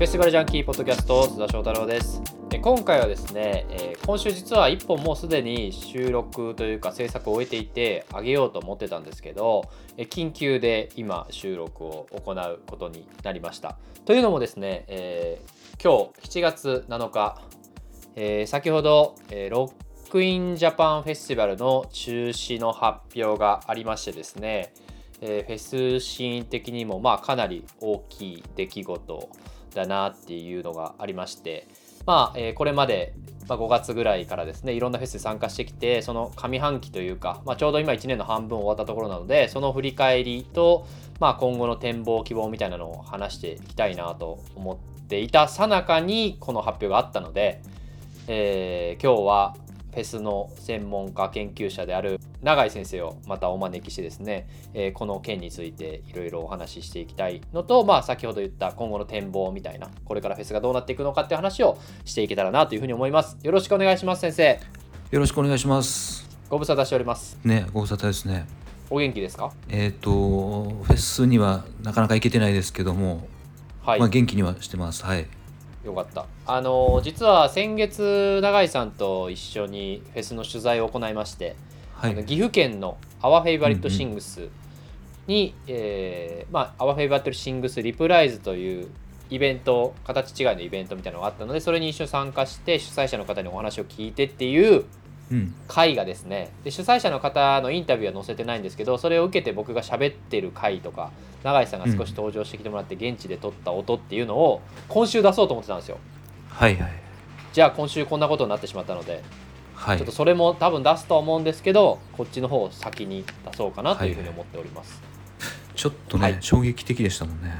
フェスティバルジャンキーポッドキャスト津田翔太郎です。今回はですね、今週実は1本もうすでに収録というか制作を終えていてあげようと思ってたんですけど緊急で今収録を行うことになりました。というのもですね、今日7月7日、先ほど、ロックインジャパンフェスティバルの中止の発表がありましてですね、フェスシーン的にもまあかなり大きい出来事だなっていうのがありましてまあ、えーこれまで、まあ、5月ぐらいからですねいろんなフェスに参加してきてその上半期というか、まあ、ちょうど今1年の半分終わったところなのでその振り返りと、まあ、今後の展望希望みたいなのを話していきたいなと思っていたさなかにこの発表があったので、えー今日はフェスの専門家研究者である永井先生をまたお招きしてですね、えーこの件についていろいろお話ししていきたいのと、まあ、先ほど言った今後の展望みたいなこれからフェスがどうなっていくのかっていう話をしていけたらなというふうに思いますよろしくお願いします先生よろしくお願いします。ご無沙汰しておりますね、ご無沙汰ですね。お元気ですか？えっ、と、フェスにはなかなか行けてないですけども、はい、まあ元気にはしてます。はい。よかったあの実は先月永井さんと一緒にフェスの取材を行いまして、はい。あの岐阜県の「アワフェイバリットシングスに、えーまあ、アワフェイバリットシングスリプライズというイベント形違いのイベントみたいなのがあったのでそれに一緒に参加して主催者の方にお話を聞いてっていううん。回がですねで主催者の方のインタビューは載せてないんですけどそれを受けて僕が喋ってる回とか永井さんが少し登場してきてもらって現地で撮った音っていうのを今週出そうと思ってたんですよはいはい。じゃあ今週こんなことになってしまったのではい。ちょっとそれも多分出すとは思うんですけどこっちの方を先に出そうかなというふうに思っております、ちょっとね、はい衝撃的でしたもんね。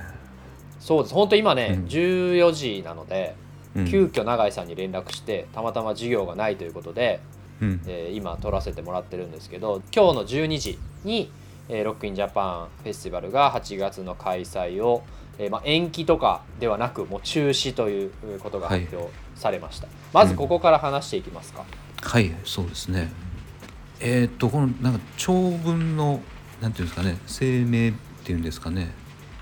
そうです本当今ね、うん14時なのでうん。急遽永井さんに連絡してたまたま授業がないということで、うん。えー今撮らせてもらってるんですけど今日の12時に、えーロックインジャパンフェスティバルが8月の開催を、えーまあ、延期とかではなくもう中止ということが発表されました、まずここから話していきますか、はい、そうですね。えっ、と、このなんか長文の、なんていうんですかね、声明っていうんですかね。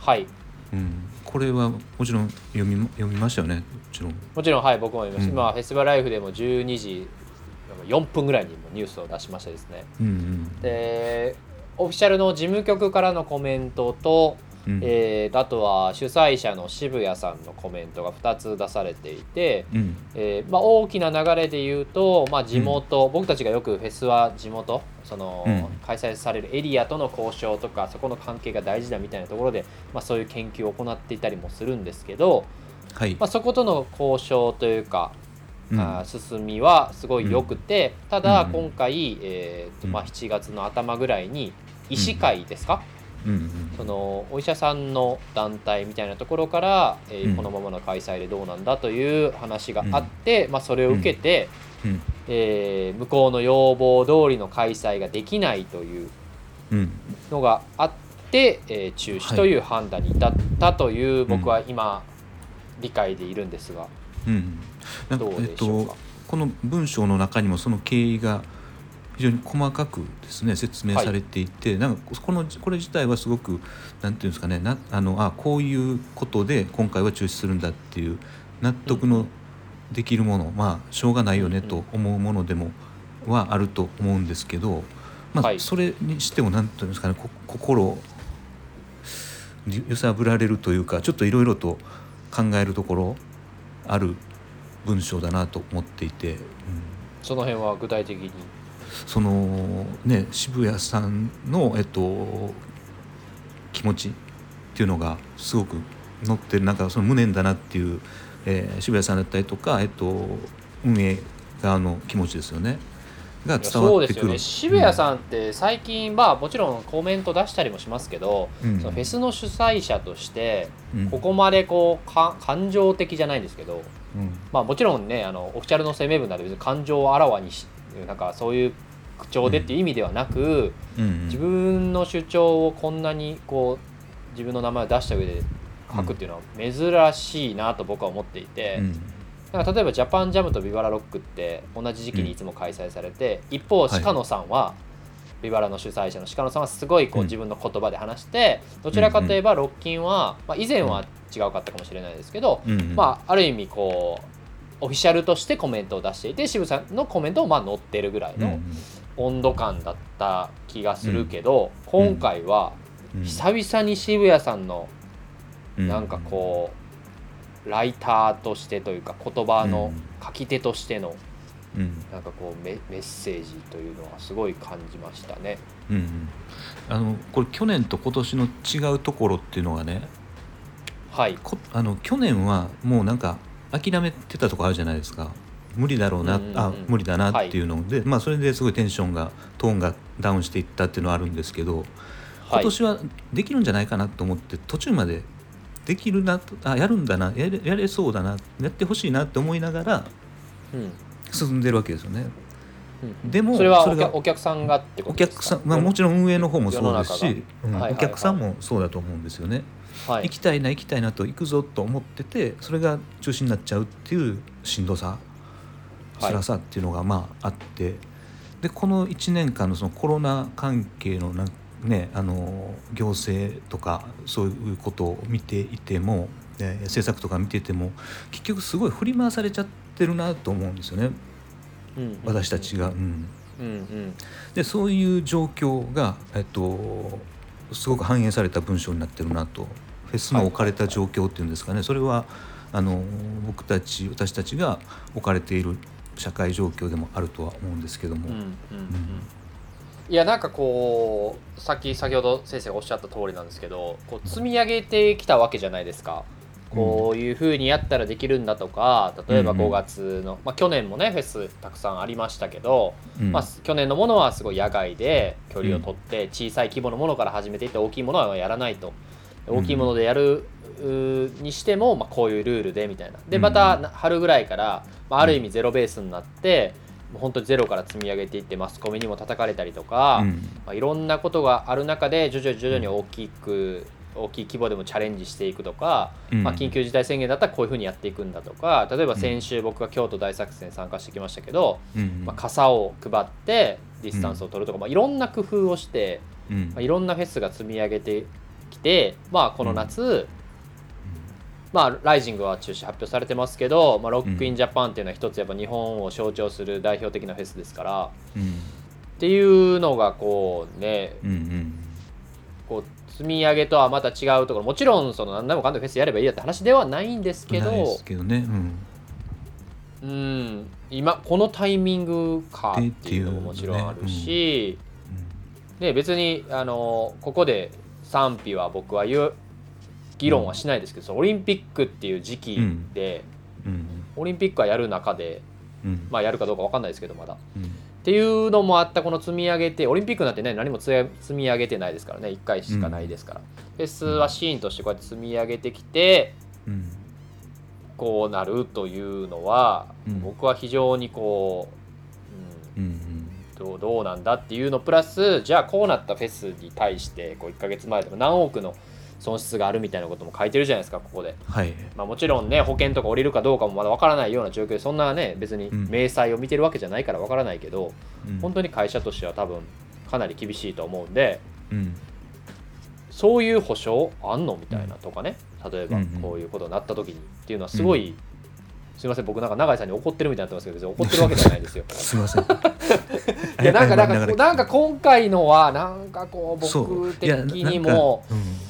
はいうん。これはもちろん読み読みましたよね。もちろん。もちろんはい僕も言いました、うん今フェスティバルライフでも12時4分ぐらいにもニュースを出しましてですねうんうん。でオフィシャルの事務局からのコメントと,、うん。えーあとは主催者の渋谷さんのコメントが2つ出されていて、うん。えーまあ、大きな流れで言うと、まあ、地元、僕たちがよくフェスは地元その、うん開催されるエリアとの交渉とかそこの関係が大事だみたいなところで、まあ、そういう研究を行っていたりもするんですけど、はい。まあ、そことの交渉というか、うん進みはすごい良くて、ただうん今回、えーとうん。まあ、7月の頭ぐらいに医師会ですか、うんうん。そのお医者さんの団体みたいなところから、えーうん。このままの開催でどうなんだという話があって、まあ、それを受けて、うん。えー向こうの要望通りの開催ができないといううん。のがあって、えー中止という判断に至ったという僕は今、理解でいるんですが。うん。なんかえっと。この文章の中にもその経緯が非常に細かくですね説明されていて、なんかこのこれ自体はすごくなんていうんですかねなあのあこういうことで今回は中止するんだっていう納得のできるもの、まあしょうがないよねと思うものでもはあると思うんですけど、まあ、はい。それにしてもなんていうんですかねこ心を揺さぶられるというかちょっといろいろと考えるところある文章だなと思っていて、うん。その辺は具体的に？そのね渋谷さんの、えっと、気持ちっていうのがすごく乗ってる。なんかその無念だなっていう、えー渋谷さんだったりとか、えっと、運営側の気持ちですよね。が伝そうですよわってくるね。渋谷さんって最近、まあもちろんコメント出したりもしますけど、うん。そのフェスの主催者としてうん。ここまでこうか感情的じゃないんですけど、うん。まあ、もちろんねあのオフィシャルの声明文など別に感情をあらわにしなんかそういう口調でっていう意味ではなく、うん。自分の主張をこんなにこう自分の名前を出した上で書くっていうのは珍しいなと僕は思っていて、うん。か例えばジャパンジャムとビバラロックって同じ時期にいつも開催されて、一方はい。鹿野さんは、ビバラの主催者の鹿野さんはすごいこううん。自分の言葉で話して、どちらかといえばロッキンは、まあ、以前は違うかったかもしれないですけど、まあ、ある意味こうオフィシャルとしてコメントを出していて渋さんのコメントをまあ載ってるぐらいの温度感だった気がするけど、今回は久々に渋谷さんのうん。なんかこうライターとしてというか言葉の書き手としてのうん。なんかこうメメッセージというのはすごい感じましたね。うんうん。あのこれ去年と今年の違うところっていうのがねはい、こあの去年はもうなんか諦めてたとこあるじゃないですか。無理だろうな、うんうんうんあ無理だなっていうので、まあそれですごいテンションがトーンがダウンしていったっていうのはあるんですけど今はい、年はできるんじゃないかなと思って途中までできるなとあやるんだなやれやれそうだなやってほしいなって思いながらうん進んでるわけですよね。うん。でもそれはそれがお客さんがってこおとですか？客さん、まあ、もちろん運営の方もそうです世し、うんはいはいはい。お客さんもそうだと思うんですよね。はい。行きたいな行きたいなと行くぞと思っててそれが中止になっちゃうっていうしんどさはい。辛さっていうのがまああって。でこの1年間のそのコロナ関係のなんねあの行政とかそういうことを見ていても、ね、政策とか見てても結局すごい振り回されちゃってるなと思うんですよね。うん。私たちが。うん。うんうん。でそういう状況が、えっと、すごく反映された文章になってるなと。フェスの置かれた状況っていうんですかね、それはあの僕たち私たちが置かれている社会状況でもあるとは思うんですけども、うんうん。うん。いやなんかこうさっき先ほど先生がおっしゃった通りなんですけどこう積み上げてきたわけじゃないですか。こういうふうにやったらできるんだとか例えばうんうん。5月の、まあ、去年もねフェスたくさんありましたけど、うん。まあ、去年のものはすごい野外で距離を取って小さい規模のものから始めていって大きいものはやらないと。うん。大きいものでやるにしても、まあ、こういうルールでみたいな。でまたな春ぐらいから、まあ、ある意味ゼロベースになってもう本当にゼロから積み上げていってマスコミにも叩かれたりとか、うん。まあ、いろんなことがある中で徐々に徐々に大きく大きい規模でもチャレンジしていくとか、うん。まあ、緊急事態宣言だったらこういうふうにやっていくんだとか例えば先週僕が京都大作戦参加してきましたけど、うんまあ、傘を配ってディスタンスを取るとか、まあ、いろんな工夫をして、うん。まあ、いろんなフェスが積み上げてきて、まあ、この夏、まあ、ライジングは中止発表されてますけど、まあ、ロックインジャパンっていうのは一つやっぱ日本を象徴する代表的なフェスですからうん。っていうのがこうねうんうん。こう積み上げとはまた違うところ。もちろんその何でもかんでもフェスやればいいやって話ではないんですけど。ないですけどね、うん。うん。今このタイミングかっていうのももちろんあるし、ね、別にあのここで賛否は僕は言う議論はしないですけど、オリンピックっていう時期で、うん。オリンピックはやる中で、うん。まあ、やるかどうか分かんないですけどまだ。うんっていうのもあったこの積み上げてオリンピックなんてね何も積み上げてないですからね。1回しかないですから、フェスはシーンとしてこうやって積み上げてきてうんこうなるというのは、うん。僕は非常にこう、うん。うんどうどうなんだっていうのプラスじゃあこうなったフェスに対してこう1ヶ月前でも何億の損失があるみたいなことも書いてるじゃないですかここで、はい。まあ、もちろんね保険とか降りるかどうかもまだわからないような状況でそんなね別にうん。明細を見てるわけじゃないからわからないけど、うん。本当に会社としては多分かなり厳しいと思うんでうん。そういう保証あんのみたいなとかね例えばうんうん。こういうことになった時にっていうのはすごい、すいません僕なんか永井さんに怒ってるみたいになってますけど別に怒ってるわけじゃないですよ。すいません。いやなんかなんかなんか今回のはなんかこう僕的にもうん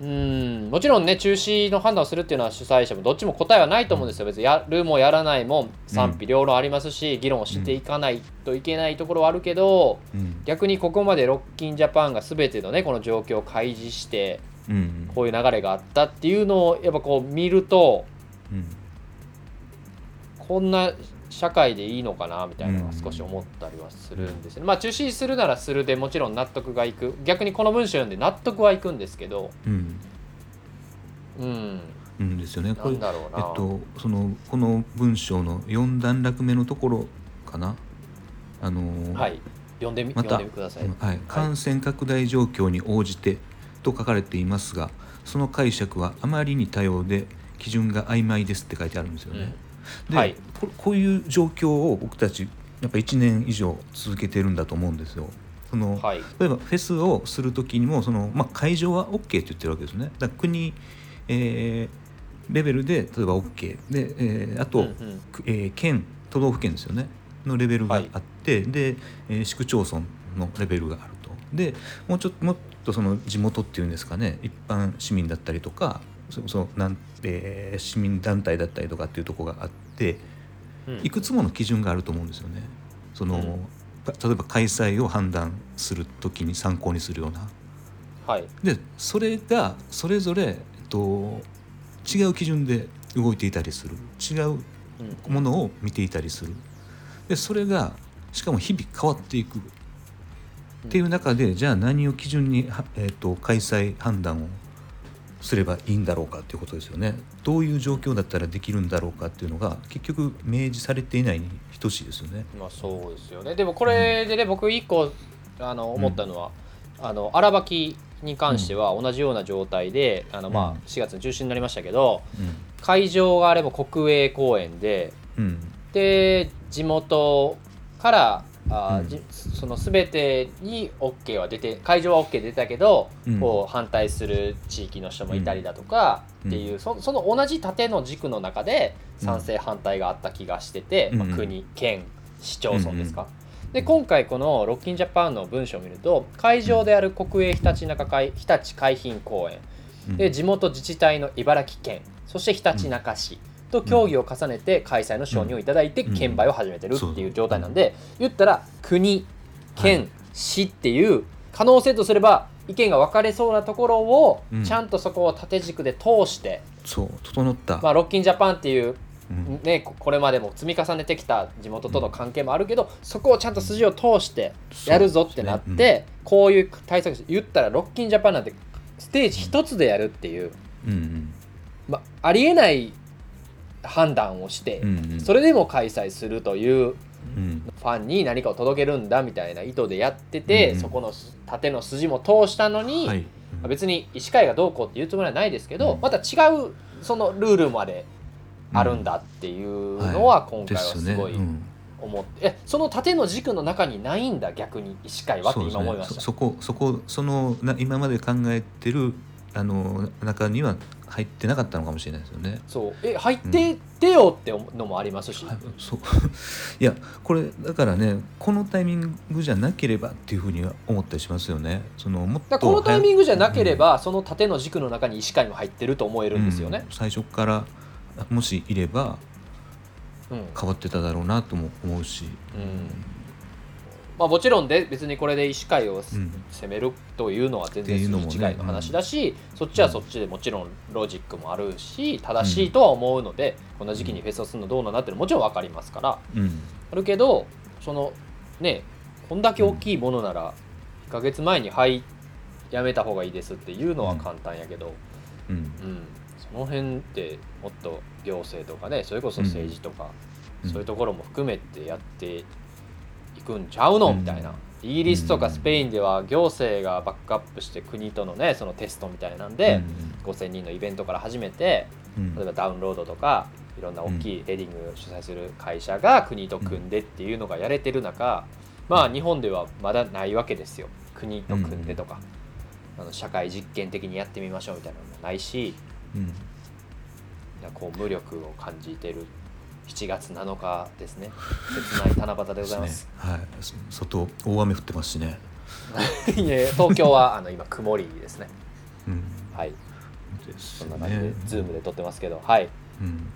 うん。もちろんね中止の判断をするっていうのは主催者もどっちも答えはないと思うんですよ。別にやるもやらないも賛否両論ありますし、議論をしていかないといけないところはあるけど、うん。逆にここまでロッキンジャパンが全てのねこの状況を開示してうん。こういう流れがあったっていうのをやっぱこう見るとうん。こんな社会でいいのかなみたいなのは少し思ったりはするんですよね。まあ中止するならするでもちろん納得がいく。逆にこの文章読んで納得はいくんですけど。うん。うん。うんですよね。これえっとそのこの文章の4段落目のところかな。あのーはい。読んでみ、まんでください。はい、感染拡大状況に応じてと書かれていますがその解釈はあまりに多様で基準が曖昧ですって書いてあるんですよね。で、はい。ここういう状況を僕たちやっぱ1年以上続けてるんだと思うんですよ。その、はい。例えばフェスをする時にもその、まあ、会場は OK って言ってるわけですね。だ国、えーレベルで例えば OK で、えーあと、うんうん。くえー県都道府県ですよね。のレベルがあって、で、えー市区町村のレベルがあると。でもうちょっともっとその地元っていうんですかね。一般市民だったりとかそそなん、えー市民団体だったりとかっていうところがあってうん。いくつもの基準があると思うんですよね。その、うん。か例えば開催を判断する時に参考にするような。はい。でそれがそれぞれ、えっと、違う基準で動いていたりする。違ううん。ものを見ていたりする。でそれがしかも日々変わっていく。っていう中でじゃあ何を基準に、はえっと開催判断をすればいいんだろうかっていうことですよね。どういう状況だったらできるんだろうかっていうのが結局明示されていないに等しいですよね。まあそうですよね。でもこれでね、僕一個あの思ったのは、あの荒ばきに関しては同じような状態で、あのまあうん。4月の中止になりましたけどうん。会場があれも国営公園でうん。で地元からあー、うん。じその全てに OK は出て会場は OK 出たけど、うん。こう反対する地域の人もいたりだとかうん。っていう、そその同じ縦の軸の中で賛成反対があった気がしてて、うん。まあ、国県市町村ですか。で今回このロッキンジャパンの文章を見ると会場である国営ひたちなか海ひたち海浜公園。うん。で地元自治体の茨城県。そしてひたちなか市と協議を重ねて開催の承認をいただいてうん。券売を始めてるっていう状態なんで言ったら国県市っていう可能性とすれば意見が分かれそうなところをうん。ちゃんとそこを縦軸で通して、そう整った、まあ、ロッキンジャパンっていううん。ね、ここれまでも積み重ねてきた地元との関係もあるけどそこをちゃんと筋を通してやるぞってなって、こういう対策言ったらロッキンジャパンなんてステージ一つでやるっていう、うんうん。ま、ありえない判断をして、うんうん。それでも開催するといううんファンに何かを届けるんだみたいな意図でやってて、うん。そこの縦の筋も通したのに、はい。うん。別に医師会がどうこうっていうつもりはないですけど、うん。また違うそのルールまであるんだっていうのは今回はすごい思って、えその縦の軸の中にないんだ逆に医師会はって今思いました。そね。そそこそこそのな今まで考えてるあの中には入ってなかったのかもしれないですよね。そう。え入ってってよってのもありますし、はいそう。いやこれだからねこのタイミングじゃなければっていうふうには思ったりしますよね。そのもっとこのタイミンググじゃなければ、その縦の軸の中に医師会も入ってると思えるんですよね。最初からもしいればうん。変わってただろうなとも思うし。うんまあ、もちろんで別にこれで医師会をうん攻めるというのは全然筋違いの話だし、そっちはそっちでもちろんロジックもあるし正しいとは思うので、こん。な時期にフェスをするのどうなんだっていうのももちろん分かりますから。うん。あるけどそのねこんだけ大きいものなら1ヶ月前に「はいやめた方がいいです」っていうのは簡単やけど、うん。うん。その辺ってもっと行政とかねそれこそ政治とか、うん。そういうところも含めてやっていくんちゃうの？うん。みたいな。イギリスとかスペインでは行政がバックアップして国とのねそのテストみたいなんで、5,000人のイベントから始めてうん。例えばダウンロードとかいろんな大きいレディングを主催する会社が国と組んでっていうのがやれてる中、まあ日本ではまだないわけですよ。国と組んでとか、あの社会実験的にやってみましょうみたいなのもないしうん。こう無力を感じてる7月7日ですね。切ない七夕でございます。ね。はい。そ外大雨降ってますしね。東京はあの今曇りですね。うん。はい、そんな感じで、ねズームで撮ってますけど、はい。うん、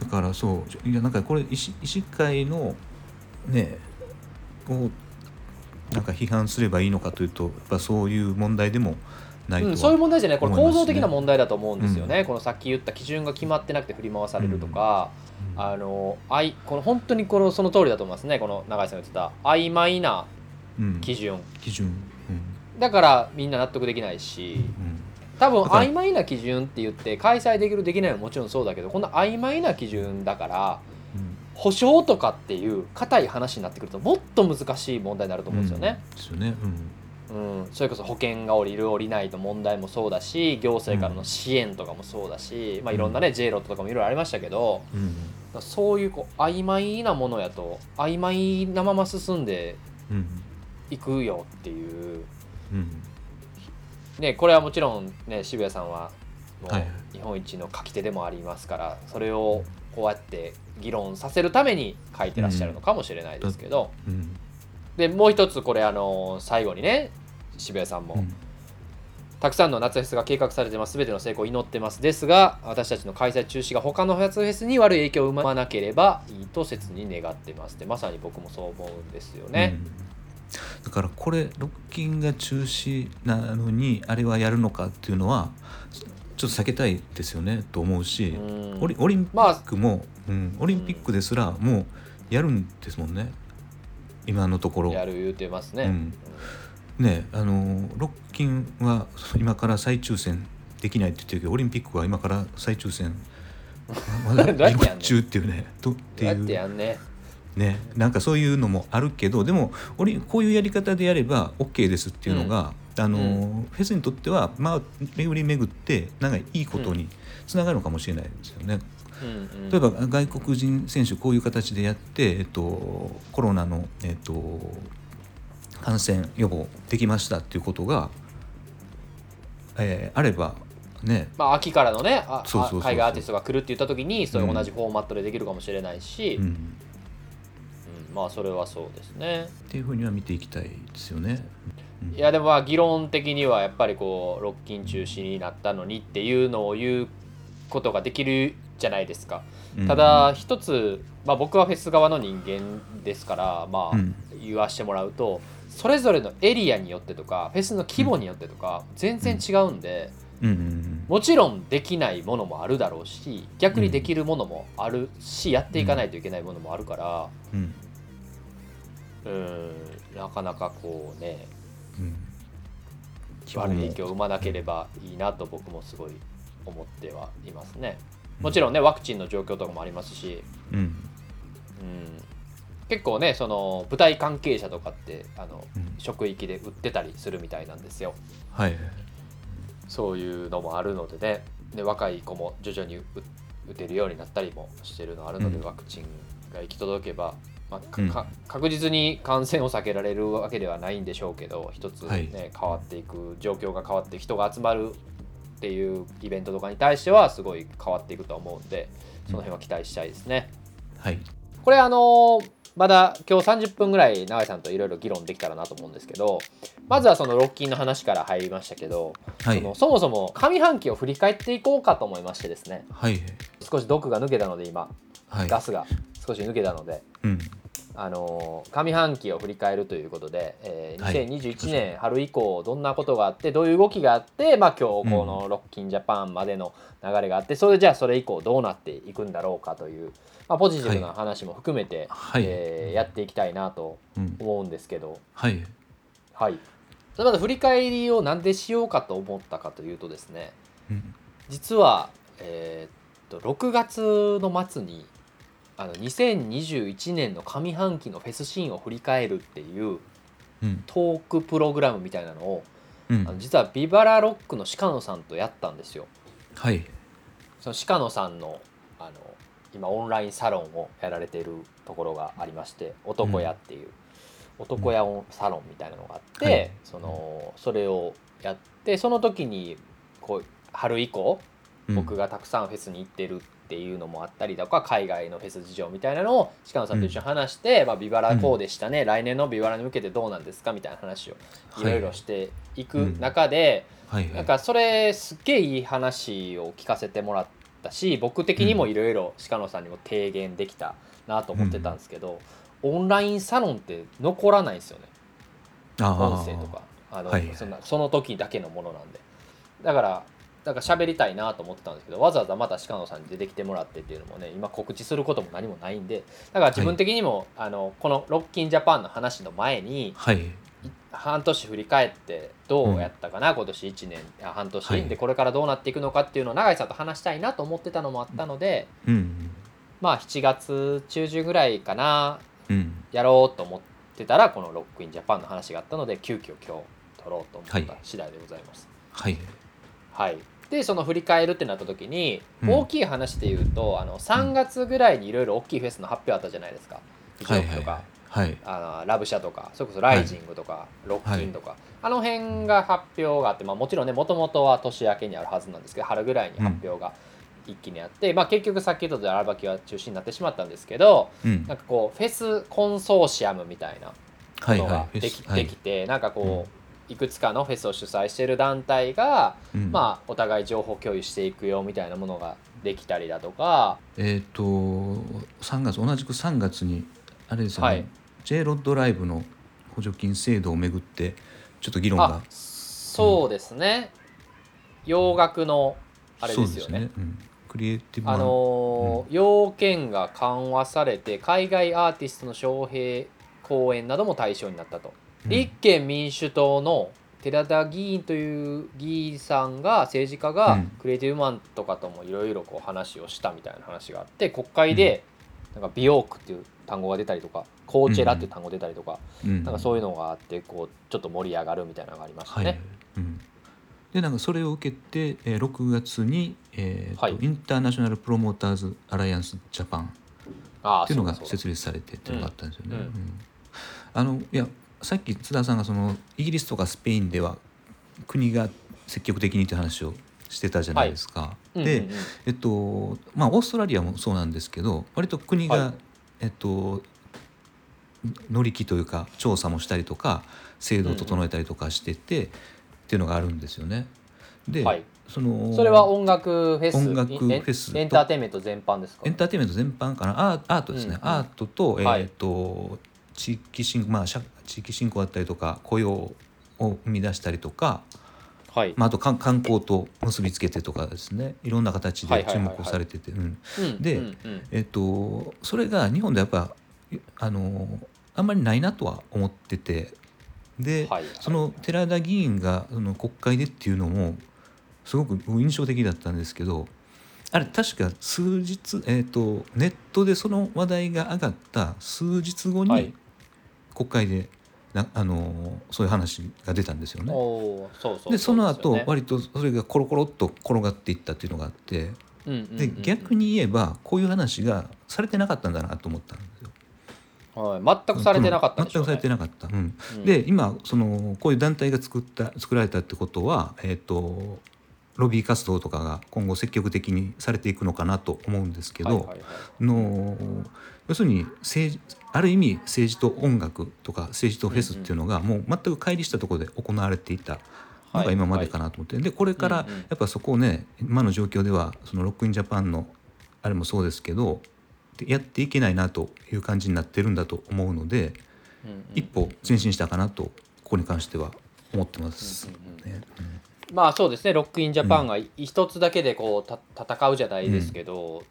だからそういやなんかこれ医師医師会のねをなんか批判すればいいのかというとやっぱそういう問題でもないとは、うん、そういう問題じゃない。これ構造的な問題だと思うんですよね、うん。このさっき言った基準が決まってなくて振り回されるとか、うんあのあいこの本当にこのその通りだと思いますね。この永井さんが言ってた曖昧なうん。基準。基準、だからみんな納得できないしうん。多分曖昧な基準って言って開催できるできないはもちろんそうだけどこんな曖昧な基準だからうん。保証とかっていう硬い話になってくるともっと難しい問題になると思うんですよね。うん。ですよね、うん、それこそ保険が下りる下りないの問題もそうだし行政からの支援とかもそうだし、まあ、いろんなね J ロットとかもいろいろありましたけどうんうんそういうこう曖昧なものやと曖昧なまま進んでうん行くよっていう。うんねこれはもちろんね渋谷さんはもはいう日本一の書き手でもありますからそれをこうやって議論させるために書いてらっしゃるのかもしれないですけど、うん。でもう一つこれあの最後にね渋谷さんも、うんたくさんの夏フェスが計画されてます。全ての成功を祈ってます。ですが私たちの開催中止が他の夏フェスに悪い影響を生まなければいいと切に願ってます。ってまさに僕もそう思うんですよね。うん。だからこれロッキンが中止なのにあれはやるのかっていうのはちょっと避けたいですよねと思うし、うん。オリオリンピックも、うん、オリンピックですらもうやるんですもんね。今のところ。やる言うてますね。うんねあのロッキンは今から再抽選できないって言ってるけどオリンピックは今から再抽選。まだどうやってやんの今中っていうねとっていう。ね。ねなんかそういうのもあるけどでもオリこういうやり方でやれば OK ですっていうのが、あのうフェスにとってはまあ巡り巡ってなんかいいことにつながるのかもしれないですよね。うんうん。例えば外国人選手こういう形でやって、えっと、コロナの、えっと、感染予防できましたっていうことが、えーあればね。まあ、秋からのね海外アーティストが来るって言った時にそれ同じフォーマットでできるかもしれないし、うん。うん、まあそれはそうですね。っていうふうには見ていきたいですよね。うん。いやでもまあ議論的にはやっぱりこうロッキン中止になったのにっていうのを言うことができるじゃないですか。うん。ただ一つ、まあ、僕はフェス側の人間ですからまあうん。言わしてもらうとそれぞれのエリアによってとかフェスの規模によってとか全然違うんでもちろんできないものもあるだろうし逆にできるものもあるしやっていかないといけないものもあるからうん。うん。なかなかこうねうん。悪い影響を生まなければいいなと僕もすごい思ってはいますね。もちろんねワクチンの状況とかもありますし、うん。うん、結構ねその舞台関係者とかってあのうん。職域で売ってたりするみたいなんですよ。はいそういうのもあるのでね。で若い子も徐々に打打てるようになったりもしてるのあるので、うん。ワクチンが行き届けば、まあかうん。か確実に感染を避けられるわけではないんでしょうけど一つね、はい。変わっていく状況が変わって人が集まるっていうイベントとかに対してはすごい変わっていくと思うんでその辺は期待したいですね。はい。これあのーまだ今日30分ぐらい永井さんといろいろ議論できたらなと思うんですけどまずはそのロッキンの話から入りましたけど、はい。そのそもそも上半期を振り返っていこうかと思いましてですね。はい。少し毒が抜けたので今はい。ガスが少し抜けたので、うん。あのー上半期を振り返るということで、えーはい。2021年春以降どんなことがあってどういう動きがあって、まあ、今日このロッキンジャパンまでの流れがあってそれじゃあそれ以降どうなっていくんだろうかという、まあ、ポジティブな話も含めて、はい。えーやっていきたいなとうん。思うんですけど、はい。はい、それまず振り返りをなんでしようかと思ったかというとですね。うん。実は、えーっと6月の末にあの2021年の上半期のフェスシーンを振り返るっていううん。トークプログラムみたいなのをうん。あの実はビバラロックの鹿野さんとやったんですよ。はい。その鹿野さんの今オンラインサロンをやられているところがありまして男屋っていう、男屋オンサロンみたいなのがあって、はい。そのそれをやってその時にこう春以降うん。僕がたくさんフェスに行ってるっていうのもあったりとか海外のフェス事情みたいなのを鹿野さんと一緒に話して、まあ、ビバラこうでしたね、来年のビバラに向けてどうなんですかみたいな話をい。ろいろしていく中で、はいはい。なんかそれすっげえいい話を聞かせてもらったし僕的にもいろいろ鹿野さんにも提言できたなと思ってたんですけど、オンラインサロンって残らないんですよね。音声とか。あの、はいそんなその時だけのものなんで。だからだから喋りたいなと思ってたんですけどわざわざまた鹿野さんに出てきてもらってっていうのもね今告知することも何もないんでだから自分的にも、あのこの「ロッキンジャパン」の話の前にはいい半年振り返ってどうやったかな、今年1年あ半年、はい。でこれからどうなっていくのかっていうのを永井さんと話したいなと思ってたのもあったので、うんまあ7月中旬ぐらいかなうん。やろうと思ってたらこの「ロックインジャパン」の話があったので急遽今日撮ろうと思ったはい次第でございます。はい。はい。でその振り返るってなった時に、うん。大きい話で言うとあの3月ぐらいにいろいろ大きいフェスの発表あったじゃないですか。フジロックとか、はい。あのラブシャとかそれこそライジングとか、ロッキンとか、あの辺が発表があって、まあ、もちろんねもともとは年明けにあるはずなんですけど春ぐらいに発表が一気にあって、まあ、結局さっき言ったとおり荒きは中止になってしまったんですけどうん。なんかこうフェスコンソーシアムみたいなのがはい。でき,、フェスはい。できてなんかこういくつかのフェスを主催してる団体が、うん。まあ、お互い情報共有していくよみたいなものができたりだとか。えっ、と3月同じく3月にあれですよね、はい J ロッドライブの補助金制度をめぐってちょっと議論が。あそうですね、洋楽のあれですよね。そううんクリエイティブなあのー要件が緩和されて海外アーティストの招聘公演なども対象になったと、うん。立憲民主党の寺田議員という議員さんが政治家がうん。クリエイティブマンとかともいろいろこう話をしたみたいな話があって国会でなんか美容区っていう単語が出たりとかコーチェラって単語が出たりとか、うん。なんかそういうのがあってこうちょっと盛り上がるみたいなのがありましたはい。ね。うん、でなんかそれを受けて、えー6月に、えーとはい。インターナショナルプロモーターズアライアンスジャパンっていうのが設立されてっていうのがあったんですよね。あのいやさっき津田さんがそのイギリスとかスペインでは国が積極的にって話をしてたじゃないですか。で、えっとまあオーストラリアもそうなんですけど割と国が、はい。えっと乗り気というか調査もしたりとか制度を整えたりとかしてて、っていうのがあるんですよね。で、はい。そのそれは音楽フェス音楽フェスとエンターテインメント全般ですか？エンターテインメント全般かな？アーアートですね、うんうんアートと,、はい。えっと地域振まあ社地域振興だったりとか雇用を生み出したりとか、はい、まあ、あと観観光と結びつけてとかですね。いろんな形で注目をされててうん。うんでうんうん。えっとそれが日本でやっぱあのあんまりないなとは思ってて。で、はいその寺田議員がその国会でっていうのもすごく印象的だったんですけどあれ確か数日、えっとネットでその話題が上がった数日後はい。に国会でなあのそういう話が出たんですよね。そうそうでその後ね割とそれがコロコロっと転がっていったっていうのがあって。うんうんうん。で逆に言えばこういう話がされてなかったんだなと思ったんですよ。はい、全くされてなかった全くされてなかった。うん。うん。で今そのこういう団体が作った作られたってことは、えー、とロビー活動とかが今後積極的にされていくのかなと思うんですけど、はいはいはい。の要するに政治ある意味政治と音楽とか政治とフェスっていうのがもう全く乖離したところで行われていたのが今までかなと思って、でこれからやっぱそこをね今の状況ではそのロックインジャパンのあれもそうですけどでやっていけないなという感じになってるんだと思うので。うんうん。一歩前進したかなとここに関しては思ってます。うんうんねまあそうですね。ロックインジャパンが一つだけでこうた戦うじゃないですけど、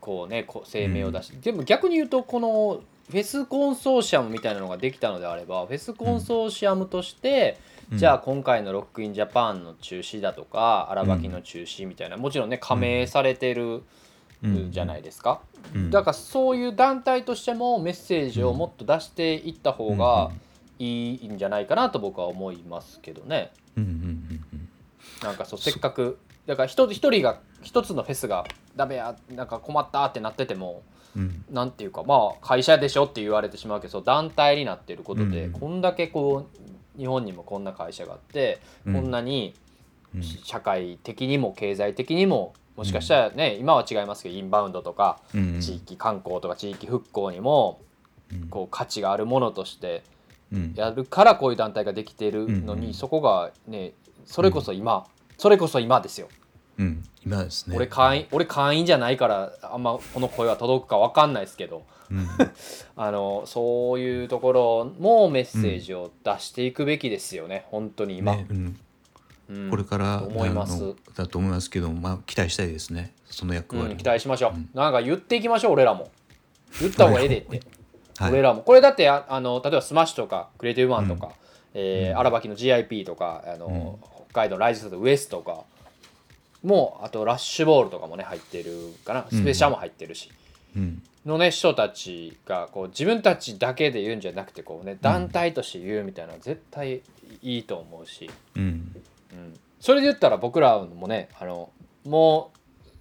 こうねこう声明を出して、でも逆に言うとこのフェスコンソーシアムみたいなのができたのであればフェスコンソーシアムとして、うん。じゃあ今回のロックインジャパンの中止だとか荒ばきの中止みたいなもちろんね加盟されてるうんじゃないですか、うん。だからそういう団体としてもメッセージをもっと出していった方がいいんじゃないかなと僕は思いますけどね。なんかそうせっかくだから一つ一人が一つのフェスがダメやなんか困ったってなっててもうん。なんていうかまあ会社でしょって言われてしまうけど団体になっていることで、うん。こんだけこう日本にもこんな会社があって、うんこんなにうん社会的にも経済的にももしかしたらね、今は違いますけどインバウンドとかうん。地域観光とか地域復興にもうん。こう価値があるものとしてうん。やるからこういう団体ができてるのに、うんそこがねそれこそ今、それこそ今ですよ。うん。今ですね。俺会員俺会員じゃないからあんまこの声は届くか分かんないですけど。うん。あのそういうところもメッセージを出していくべきですよね、本当に今、ねうんうんこれからと思います。だと思いますけど、まあ期待したいですね。その役割。うん、期待しましょう、うん。なんか言っていきましょう俺らも。言った方がええでって、はい。俺らも。これだってああの例えばスマッシュとかクリエイティブマンとか、えうん。ー荒ばきの GIP とかあの、北海道ライジスタウエストとかもうあとラッシュボールとかもね入ってるかな。スペシャも入ってるし、うん。のね人たちがこう自分たちだけで言うんじゃなくてこうね団体として言うみたいな絶対いいと思うし、うんうん、それで言ったら僕らもねあのも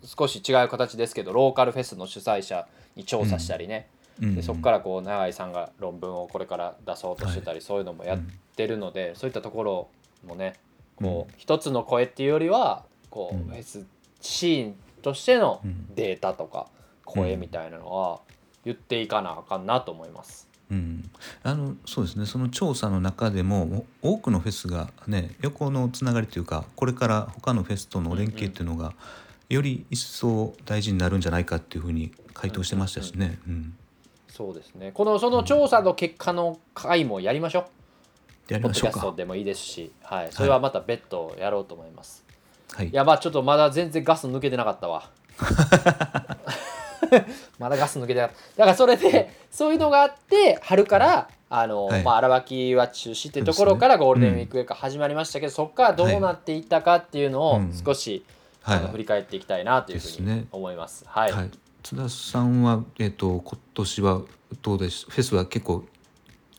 う少し違う形ですけどローカルフェスの主催者に調査したりね、うん。でそこからこう永井さんが論文をこれから出そうとしてたり、そういうのもやってるので、そういったところもねこう、一つの声っていうよりはこう、うん。フェスシーンとしてのうん。データとか声みたいなのは言っていかなあかんなと思います。うん、あのそうですねその調査の中でもお多くのフェスがね横のつながりというかこれから他のフェスとの連携っていうのが、より一層大事になるんじゃないかっていうふうに回答してましたしね。うんそうですねこのその調査の結果の回もやりましょう。やりポッドキャましょうか。ストでもいいですし、はい、それはまた別途やろうと思います。はいい、やまあちょっとまだ全然ガス抜けてなかったわ。まだガス抜けてなかった。だからそれでそういうのがあって春からあの、はい。まあ荒脇は中止っていうところからゴールデンウィークが始まりましたけど、そこからどうなっていったかっていうのをうん少し、はい。あの振り返っていきたいなというふうに思います。はい。はい、津田さんは、えっと今年はどうでしフェスは結構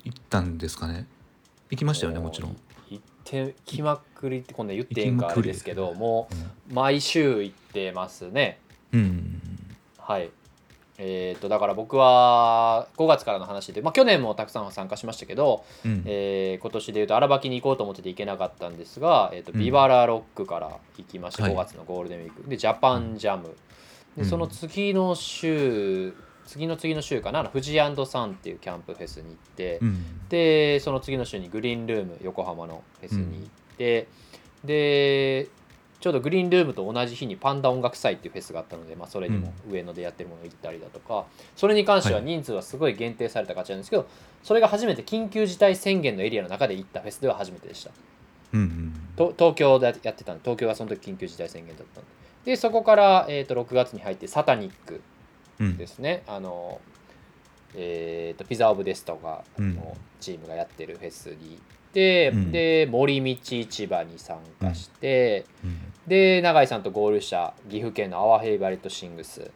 行ったんですかね？行きましたよねもちろん。行ってきまくりって今度言っていいんかあれですけどもうんう毎週行ってますね。うんはい。えー、とだから僕は5月からの話で、まあ、去年もたくさん参加しましたけど、うん。えー今年でいうと荒垣に行こうと思ってて行けなかったんですが、えー、とうん。ビバラロックから行きまして、はい。5月のゴールデンウィーク。でジャパンジャム、うん。でその次の週次の次の週かな富士サンっていうキャンプフェスに行って、うん。でその次の週にグリーンルーム横浜のフェスに行って、でちょうどグリーンルームと同じ日にパンダ音楽祭っていうフェスがあったので、まあ、それにも上野でやってるもの行ったりだとかそれに関してははい人数はすごい限定された形なんですけど、それが初めて緊急事態宣言のエリアの中で行ったフェスでは初めてでした。うんうんと東京でやってたんで東京がその時緊急事態宣言だったんででそこから、えー、と6月に入ってサタニックうんですね。あの、えー、とピザ・オブ・デスとかうん。のチームがやってるフェスにうん。で森道市場に参加して、うん。で永井さんとゴールした岐阜県のアワヘイバリットシングス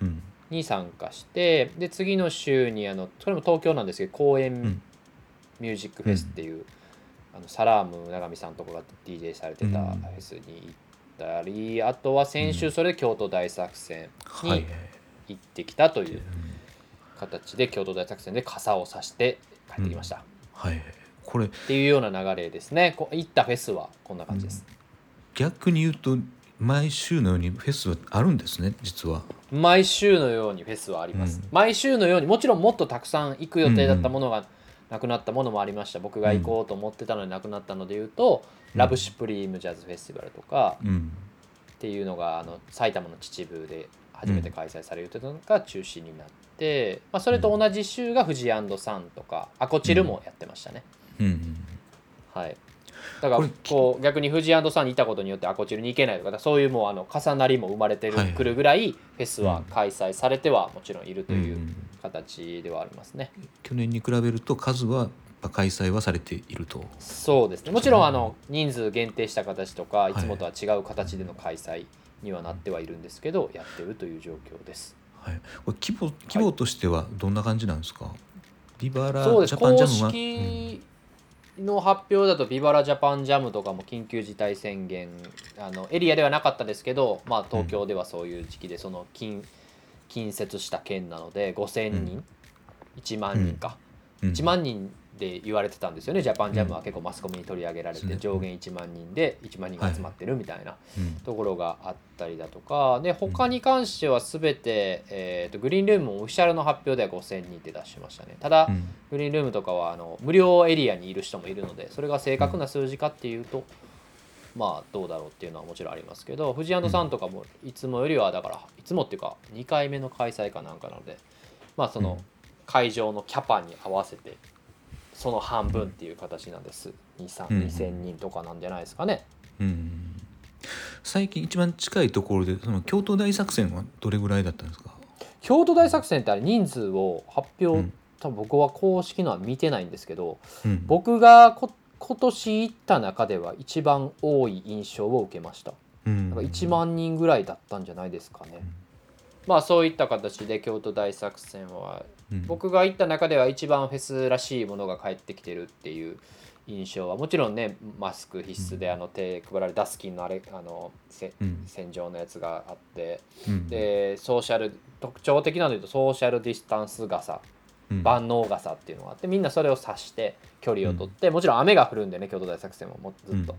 うん。に参加してで次の週にあのそれも東京なんですけど公園ん。ミュージックフェスっていう、あのサラーム永見さんとかが DJ されてたフェスに行ったり、あとは先週それで京都大作戦はいに行ってきたという形で京都大作戦で傘を差して帰ってきました、はいこれ。っていうような流れですね。こ行ったフェスは。こんな感じです、逆に言うと毎週のようにフェスはあるんですね実は。毎週のようにフェスはあります、うん。毎週のようにもちろんもっとたくさん行く予定だったものがなくなったものもありました。僕が行こうと思ってたのになくなったので言うと、うん。ラブシュプリームジャズフェスティバルとかうん。っていうのがあの埼玉の秩父で初めて開催されるというのが中止になって、まあ、それと同じ週が富士サンとかアコチルもやってましたね、うんうんはい。だからこう逆に富士サンにいたことによってアコチルに行けないとかそういうもうあの重なりも生まれてるはいはい。くるぐらいフェスは開催されてはもちろんいるといううん形ではありますね。去年に比べると数は開催はされていると。そうですね。もちろんあの人数限定した形とかい。いつもとは違う形での開催にはなってはいるんですけどやってるという状況です。はい、これ規模規模としてはどんな感じなんですか、ビバラジャパンジ公ャムは、式の発表だとビバラジャパンジャムとかも緊急事態宣言あのエリアではなかったですけど、まあ、東京ではそういう時期でその近近接した県なので5000人、1万人か、うん。1万人で言われてたんですよね。ジャパンジャムはうん。結構マスコミに取り上げられて上限1万人で1万人が集まってるみたいなうんところがあったりだとか。で他に関しては全て、えーとグリーンルームもオフィシャルの発表では5000人って出しましたね。ただ、うん。グリーンルームとかはあの無料エリアにいる人もいるのでそれが正確な数字かっていうと、まあどうだろうっていうのはもちろんありますけど富士さんとかもいつもよりはだからいつもっていうか2回目の開催かなんかなのでまあその会場のキャパに合わせてその半分っていう形なんです。2 3うん。2000人とかなんじゃないですかね。うん。最近一番近いところでその京都大作戦はどれぐらいだったんですか、京都大作戦ってあれ人数を発表、うん。多分僕は公式のは見てないんですけどうん、僕がこ今年行った中では一番多い印象を受けました。うん。なんか1万人ぐらいだったんじゃないですかね、まあそういった形で京都大作戦はうん僕が行った中では一番フェスらしいものが帰ってきてるっていう印象はもちろんねマスク必須であの手配られダスキンのあれあのせうん。洗浄のやつがあってうん。でソーシャル特徴的なので言うとソーシャルディスタンス傘うん。万能傘っていうのがあってみんなそれを指して距離を取って、もちろん雨が降るんでね京都大作戦ももうずっと、うん。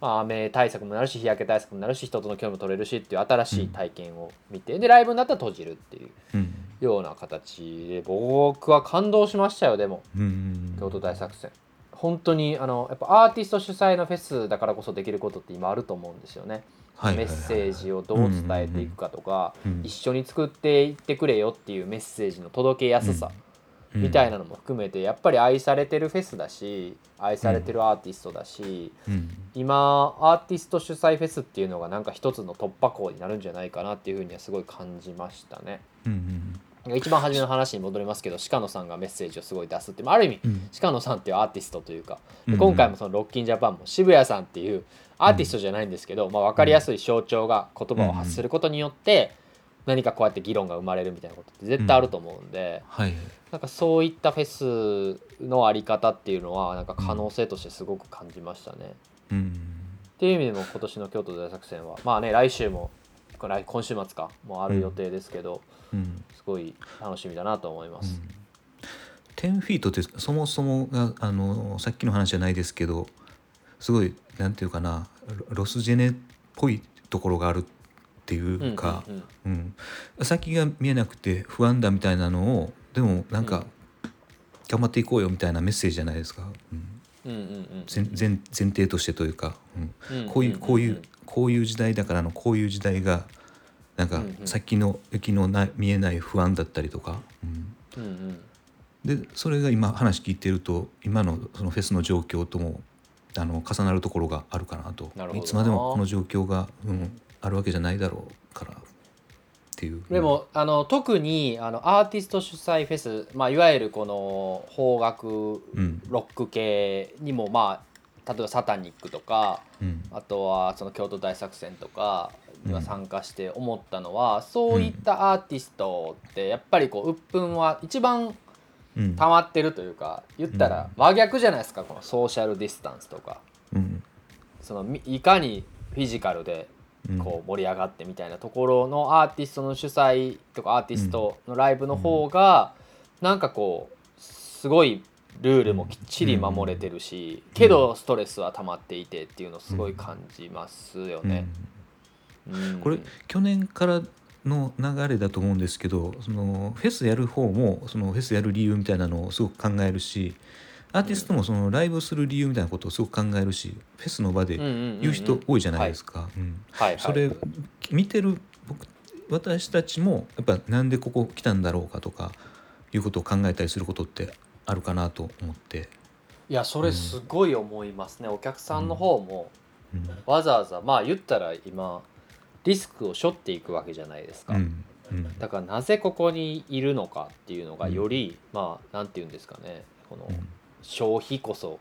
まあ、雨対策もなるし日焼け対策もなるし人との距離も取れるしっていう新しい体験を見て、でライブになったら閉じるっていう。うんような形で僕は感動しましたよでも。うん。京都大作戦。本当にあのやっぱアーティスト主催のフェスだからこそできることって今あると思うんですよね、はいはいはいメッセージをどう伝えていくかとか、うん。一緒に作っていってくれよっていうメッセージの届けやすさ、みたいなのも含めてやっぱり愛されてるフェスだし愛されてるアーティストだし、うん今アーティスト主催フェスっていうのがなんか一つの突破口になるんじゃないかなっていうふうにはすごい感じましたね。うん。うん一番初めの話に戻りますけど鹿野さんがメッセージをすごい出すってまあある意味うん。鹿野さんっていうアーティストというか、うん。今回もそのロッキンジャパンも渋谷さんっていうアーティストじゃないんですけど、まあ、分かりやすい象徴が言葉を発することによって何かこうやって議論が生まれるみたいなことって絶対あると思うんで、はい。なんかそういったフェスのあり方っていうのはなんか可能性としてすごく感じましたね。うん。っていう意味でも今年の京都大作戦はまあね来週もこれ今週末かもうある予定ですけど、うん。すごい楽しみだなと思います。10フィートってそもそもがあのさっきの話じゃないですけどすごいなん。ていうかなロロスジェネっぽいところがあるっていうか、うん。うん。うん。先が見えなくて不安だみたいなのをでもなん。か、うん。頑張っていこうよみたいなメッセージじゃないですか、うん。うん。うん。うん。前前前提としてというか、うん。うん。こういうこういううんこういう時代だからのこういう時代がなんか先の雪のな見えない不安だったりとか、うん。でそれが今話聞いてると今のそのフェスの状況ともあの重なるところがあるかなと。いつまでもこの状況が、うん、あるわけじゃないだろうからっていう。でもあの特にあのアーティスト主催フェス、まあ、いわゆるこの邦楽うん。ロック系にもまあ例えばサタニックとかうん。あとはその京都大作戦とかには参加して思ったのは、そういったアーティストってやっぱりこう鬱憤は一番うん。溜まってるというか言ったら真逆じゃないですかこのソーシャルディスタンスとか。うん。そのみいかにフィジカルでうん。こう盛り上がってみたいなところのアーティストの主催とかアーティストのライブの方がなんかこうすごいルールもきっちり守れてるしけどストレスは溜まっていてっていうのをすごい感じますよね。うん。これ去年からの流れだと思うんですけどそのフェスやる方もそのフェスやる理由みたいなのをすごく考えるしアーティストもそのライブする理由みたいなことをすごく考えるしフェスの場でうんうんうんうん。言う人多いじゃないですか。それ見てる僕私たちもやっぱなんでここ来たんだろうかとかいうことを考えたりすることってあるかなと思って。いやそれすごい思いますね。お客さんの方もうん。わざわざまあ言ったら今リスクを背負っていくわけじゃないですか。だからなぜここにいるのかっていうのがうん。より、まあなんて言うんですかね。このうん。消費こそ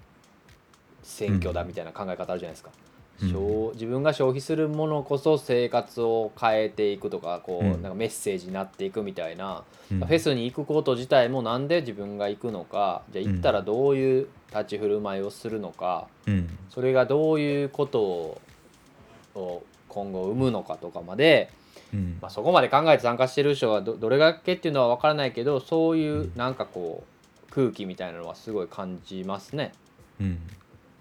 選挙だみたいな考え方あるじゃないですか、自分が消費するものこそ生活を変えていくとかこう、うん。なんかメッセージになっていくみたいな、うん。フェスに行くこと自体もなんで自分が行くのかじゃあ行ったらどういう立ち振る舞いをするのか、うん。それがどういうことをを今後生むのかとかまで、うん。まあ、そこまで考えて参加してる人がどどれだけっていうのは分からないけどそういうなんかこう空気みたいなのはすごい感じますね。うん。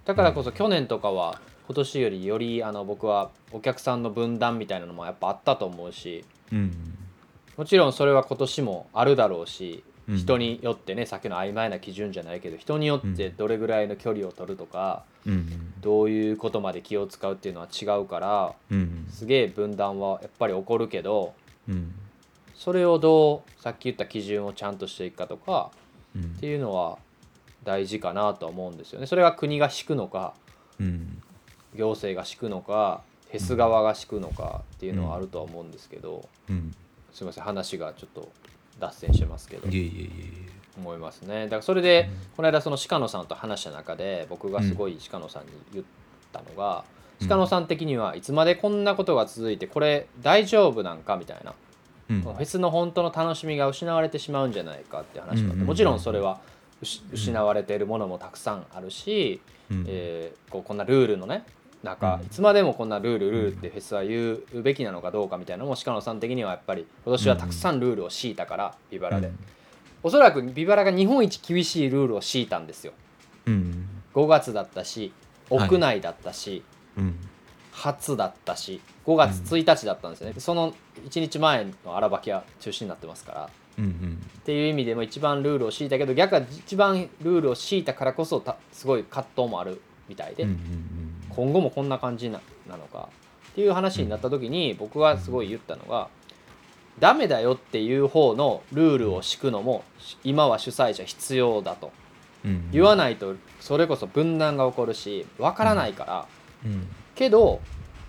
だからこそ去年とかは今年よりよりあの僕はお客さんの分断みたいなのもやっぱあったと思うしうんもちろんそれは今年もあるだろうしうん。人によってねさっきの曖昧な基準じゃないけど人によってどれぐらいの距離を取るとかうんどういうことまで気を使うっていうのは違うからうんすげえ分断はやっぱり起こるけどうん。それをどうさっき言った基準をちゃんとしていくかとかうん。っていうのは大事かなと思うんですよね。それが国が敷くのかうん行政が敷くのかフェス側が敷くのかっていうのはあるとは思うんですけど、うん。すみません話がちょっと脱線してますけど。いえいえいえ。い思いますね。だからそれで、うんこの間その鹿野さんと話した中で僕がすごい鹿野さんに言ったのが、うん。鹿野さん的にはいつまでこんなことが続いてこれ大丈夫なんかみたいな、えうん。フェスの本当の楽しみが失われてしまうんじゃないかって話があって、もちろんそれは失失われているものもたくさんあるし、うん。えーこうこんなルールのね中、うん。いつまでもこんなルールルールってフェスは言うべきなのかどうかみたいなのも鹿野さん的にはやっぱり今年はたくさんルールを敷いたからビバラで、おそらくビバラが日本一厳しいルールを敷いたんですよ。うん5月だったしはい屋内だったし、うん初だったし5月1日だったんですよね、その1日前の荒ばきは中止になってますから。うんうん。っていう意味でも一番ルールを敷いたけど逆は一番ルールを敷いたからこそたすごい葛藤もあるみたいで、うんうん今後もこんな感じななのかっていう話になった時に僕がすごい言ったのが、ダメだよっていう方のルールを敷くのも今は主催者必要だと。うん。言わないとそれこそ分断が起こるしわからないから、うん。けど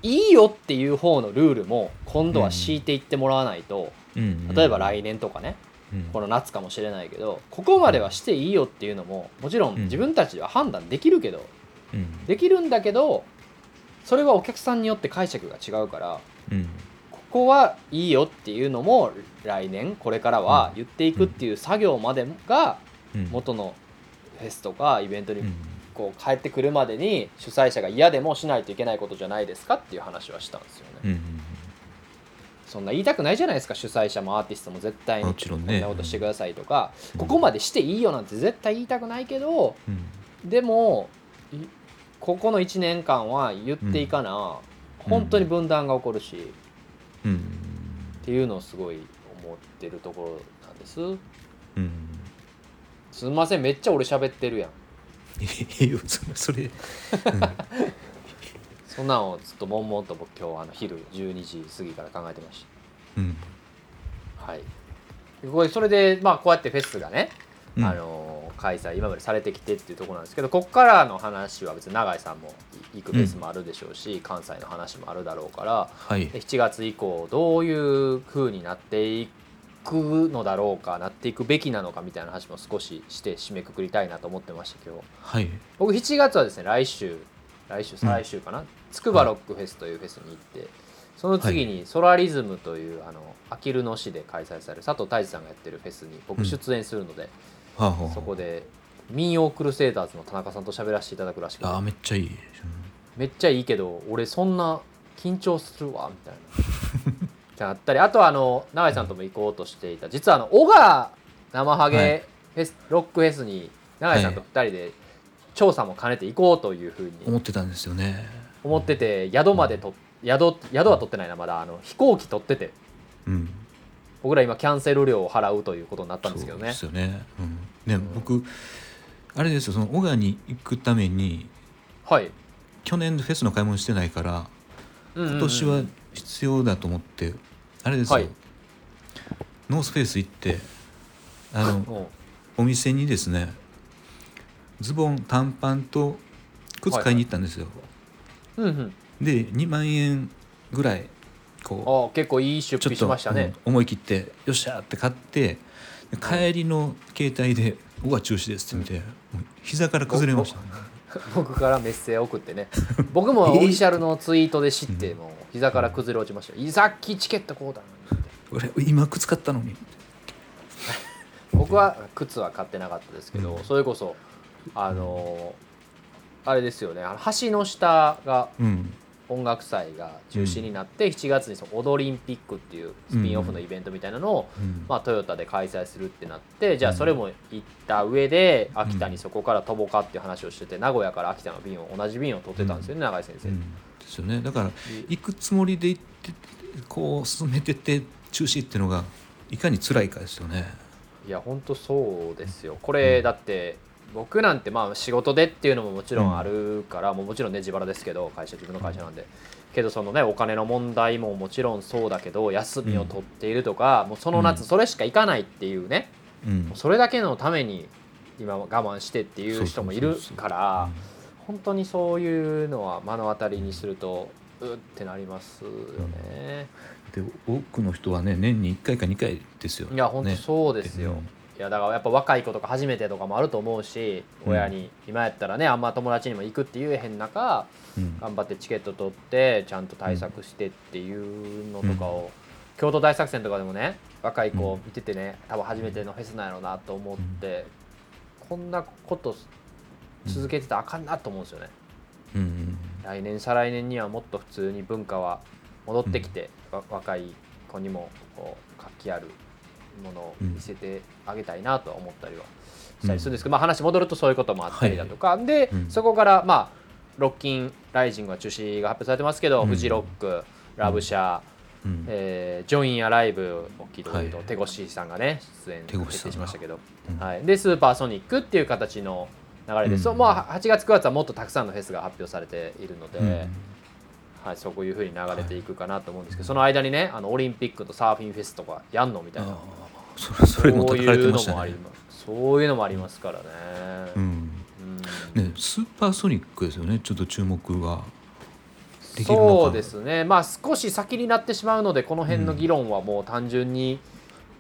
いいよっていう方のルールも今度は敷いていってもらわないと、うん。例えば来年とかねうん。この夏かもしれないけどここまではしていいよっていうのももちろん自分たちでは判断できるけど、うん。できるんだけどそれはお客さんによって解釈が違うからうん。ここはいいよっていうのも来年これからは言っていくっていう作業までがうん。元のフェスとかイベントにうん。こう帰ってくるまでに主催者が嫌でもしないといけないことじゃないですかっていう話はしたんですよね。うんうんそんな言いたくないじゃないですか主催者もアーティストも絶対に。こんなことしてくださいとか、うん。ここまでしていいよなんて絶対言いたくないけどうん。でもいここの1年間は言っていかな、本当に分断が起こるし、うん。っていうのをすごい思ってるところなんです。うん。すみませんめっちゃ俺喋ってるやん。そそれ、うん。そんなんをずっと悶々と僕今日あの昼12時過ぎから考えてましうん。たはい。これそれでまあこうやってフェスがね、うん。あの開催今までされてきてっていうところなんですけどここからの話は別に永井さんも行くフェスもあるでしょうし、関西の話もあるだろうからはい。で7月以降どういう風になっていくのだろうかなっていくべきなのかみたいな話も少しして締めくくりたいなと思ってました今日。はい。僕7月はですね来週来週再来週かな、つくばロックフェスというフェスに行ってその次にソラリズムというあのあきる野市で開催される佐藤大志さんがやってるフェスに僕出演するので、はあはあ。そこで民謡クルセイダーズの田中さんと喋らせていただくらしくて。あーめっちゃいい、めっちゃいいけど俺そんな緊張するわみたいな。ってなったりあとはあの永井さんとも行こうとしていた実はあの小川生ハはい。ゲフェス、ロックフェスに永井さんと2人で調査も兼ねて行こうというふうに。思ってたんですよね。思ってて宿までと宿宿は取ってないなまだ。あの飛行機取ってて。うん僕ら今キャンセル料を払うということになったんですけどね。そうですよね,、うん、ね僕あれですよその小川に行くためにはい。去年フェスの買い物してないから今今年は必要だと思って、あれですよ、はい。ノースフェイス行ってあの もお店にですねズボン短パンと靴買いに行ったんですよ、ううんうん。で2万円ぐらいこあ結構いい出費しましたね。うん思い切ってよっしゃーって買ってで帰りの携帯で「小川中止です」って見て、膝から崩れました、僕からメッセージ送ってね。僕もオフィシャルのツイートで知ってもう膝から崩れ落ちました。よさっきチケットこうだ俺今靴買ったのに。僕は靴は買ってなかったですけど、うん。それこそあのーあれですよね。あの橋の下がうん音楽祭が中止になって、7月にその踊りンピックっていうスピンオフのイベントみたいなのを、うんまあ、トヨタで開催するってなってじゃあそれも行った上でん秋田にそこから飛ぼうかっていう話をしてて名古屋から秋田の便を同じ便を取ってたんですよね、永井先生。うん。ですよね。だから行くつもりで行ってこう進めてって中止っていうのがいかに辛いかですよね。いや本当そうですよ。これ、だって僕なんてまあ仕事でっていうのももちろんあるから、もうもちろんね自腹ですけど会社自分の会社なんで、けどそのねお金の問題ももちろんそうだけど休みを取っているとか、もうその夏うん。それしか行かないっていうね、うん。それだけのために今我慢してっていう人もいるから本当にそういうのは目の当たりにするとうってなりますよね。で多くの人はね年に1回か2回ですよいや本当ねそうですよ、うんいやだからやっぱ若い子とか初めてとかもあると思うしうん。親に今やったらねあんま友達にも行くって言えへん中うん。頑張ってチケット取ってちゃんと対策してっていうのとかを、京都大作戦とかでもね若い子見ててね多分初めてのフェスなんやろうなと思って、こんなこと続けてたらあかんなと思うんですよね、うん。うん。来年再来年にはもっと普通に文化は戻ってきて、わ若い子にもこう活気あるものを見せてあげたいなとは思ったりはしたりするんですけど、まあ、話戻るとそういうこともあったりだとか、で、うん。そこからまあロッキンライジングは中止が発表されてますけど、うん。フジロックラブシャー、うん。えージョインアライブ大きいところで言うと、はい。テゴシーさんがね出演決定しましたけど、うんはい、でスーパーソニックっていう形の流れで、うん。そうまあ、8月9月はもっとたくさんのフェスが発表されているので、うん。はい、そういうふうに流れていくかなと思うんですけど、その間にねあのオリンピックとサーフィンフェスとかやんのみたいなそれそれもそう叩かれいうのてましたね。もありますそういうのもありますからね。うん。うんねスーパーソニックですよね。ちょっと注目がそうですね。まあ少し先になってしまうのでこの辺の議論はもう単純に、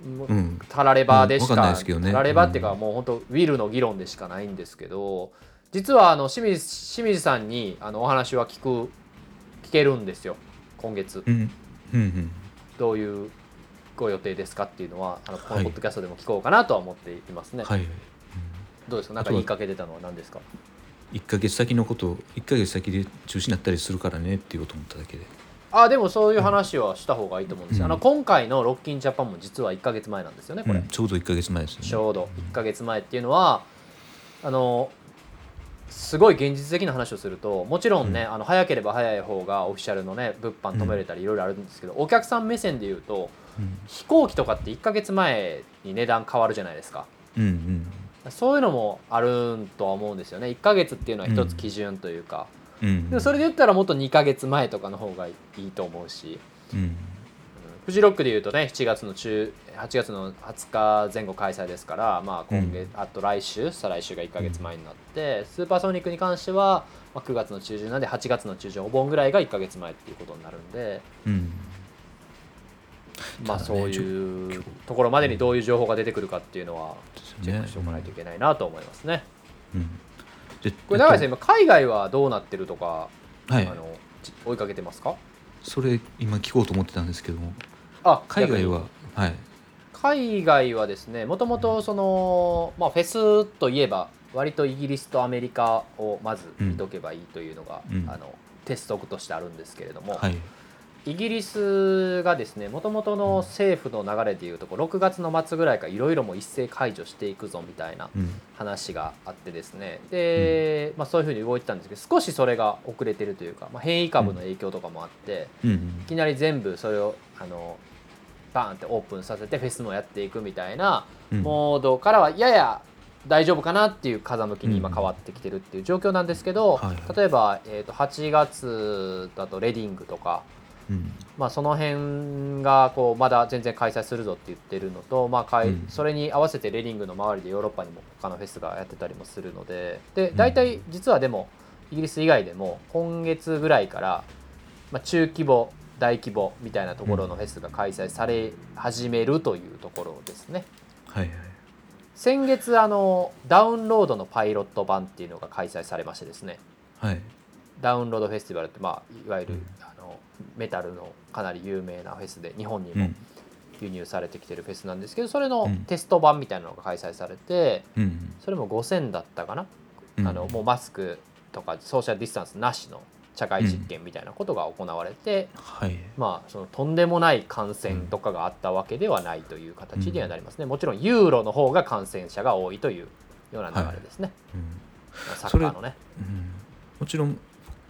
うん。タラレバでしうん。わかね。タラレバっていうかもう本当ウィルの議論でしかないんですけど実はあの清水清水さんにあのお話は聞く聞けるんですよ。今月。うん。うんうん。どういうご予定ですかっていうのはあのこはい。のポッドキャストでも聞こうかなとは思っていますね、はい。どうですか？なんか言いかけてたのは何ですか？1ヶ月先のことを1ヶ月先で中止になったりするからねっていうこと思っただけで。あでもそういう話はした方がいいと思うんですよ、うん。あの今回のロッキンジャパンも実は1か月前なんですよねこれ、うん。ちょうど1ヶ月前ですよね。ちょうど1か月前っていうのはあのすごい現実的な話をするともちろんね、あの早ければ早い方がオフィシャルのね物販止めれたりいろいろあるんですけど、お客さん目線で言うとうん飛行機とかって1か月前に値段変わるじゃないですか。うんうん。そういうのもあるんとは思うんですよね。1か月っていうのは一つ基準というか、うん。でもそれで言ったらもっと2か月前とかの方がいいと思うし、うん。フジロックでいうとね7月の中8月の20日前後開催ですから、まあ、今月、あと来週再来週が1か月前になって、スーパーソニックに関しては、まあ、9月の中旬なんで8月の中旬お盆ぐらいが1か月前っていうことになるんで、うんまあ、そういうところまでにどういう情報が出てくるかっていうのはチェックしておかないといけないなと思いますね。うん。でこれ永井さん今海外はどうなってるとか、とはい。あのち追いかけてますか？それ今聞こうと思ってたんですけども。あ海外ははい。海外はですねもともとその、まあ、フェスといえば割とイギリスとアメリカをまず見とけばいいというのが、うん。あの鉄則としてあるんですけれども、はいイギリスがですねもともとの政府の流れでいうとこう6月の末ぐらいからいろいろもう一斉解除していくぞみたいなうん。話があってですね。で、まあ、そういうふうに動いてたんですけど少しそれが遅れてるというか、まあ、変異株の影響とかもあって、うん。いきなり全部それをあのバーンってオープンさせてフェスもやっていくみたいなうん。モードからはやや大丈夫かなっていう風向きに今変わってきてるっていう状況なんですけど、例えば、えー、と8月だとレディングとか、うん。まあ、その辺がこうまだ全然開催するぞって言ってるのと、まあかいうんそれに合わせてレディングの周りでヨーロッパにも他のフェスがやってたりもするのでで大体実はでもイギリス以外でも今月ぐらいから、まあ、中規模大規模みたいなところのフェスが開催され始めるというところですね。はいはい。先月あのダウンロードのパイロット版っていうのが開催されましてですね。はい。ダウンロードフェスティバルって、まあ、いわゆる、メタルのかなり有名なフェスで日本にもうん。輸入されてきてるフェスなんですけどそれのうん。テスト版みたいなのが開催されてうんそれも5000だったかな、うんあのもうマスクとかソーシャルディスタンスなしの社会実験みたいなことが行われて、はい。まあそのとんでもない感染とかがあったわけではないという形にはなりますね、もちろんユーロの方が感染者が多いというような流れですね、うん。まあサッカーのね。うん。もちろん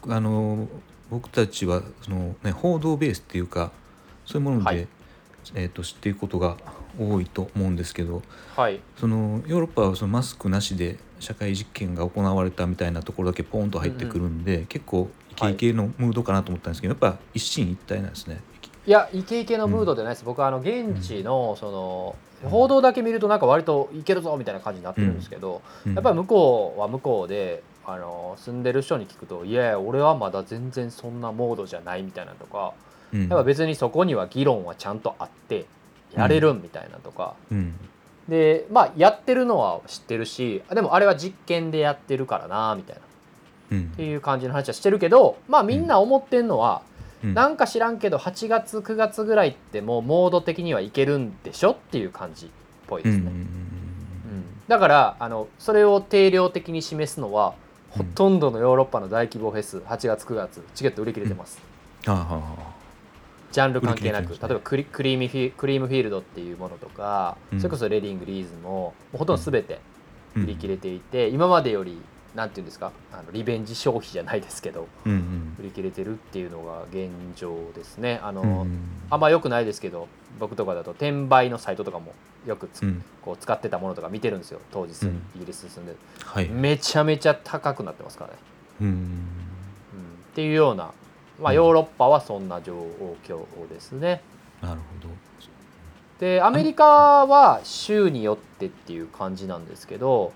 あの僕たちはその、ね、報道ベースっていうかそういうもので、はい。えー、と知っていくことが多いと思うんですけどはい。そのヨーロッパはそのマスクなしで社会実験が行われたみたいなところだけポンと入ってくるんで、結構イケイケのムードかなと思ったんですけど、やっぱ一進一退なんですね。いやイケイケのムードではないです、僕はあの現地のその報道だけ見るとなんか割といけるぞみたいな感じになってるんですけど、うん。やっぱり向こうは向こうであの住んでる人に聞くと「いやいや俺はまだ全然そんなモードじゃない」みたいなとか、うん。やっぱ別にそこには議論はちゃんとあってやれるんみたいなとか、うん。でまあやってるのは知ってるしあでもあれは実験でやってるからなみたいな。っうん。ていう感じの話はしてるけどまあみんな思ってんのは、うん。なんか知らんけど8月9月ぐらいってもうモード的にはいけるんでしょっていう感じっぽいですね。だからあのそれを定量的に示すのはほとんどのヨーロッパの大規模フェス8月9月チケット売り切れてます、ああはあはジャンル関係なく、例えばクリクリーミフィクリームフィールドっていうものとか、うん。それこそレディングリーズもほとんど全てあ売り切れていて、今までよりなんていうんですか？あのリベンジ消費じゃないですけどうんうん。売り切れてるっていうのが現状ですね。あの、うんうん。あんま良くないですけど僕とかだと転売のサイトとかもよくつ、うん。こう使ってたものとか見てるんですよ。当時住んうん。イギリス住んで。はい。めちゃめちゃ高くなってますからね、うん。うん、っていうような、まあ、うん。ヨーロッパはそんな状況ですね。なるほど。でアメリカは州によってっていう感じなんですけど、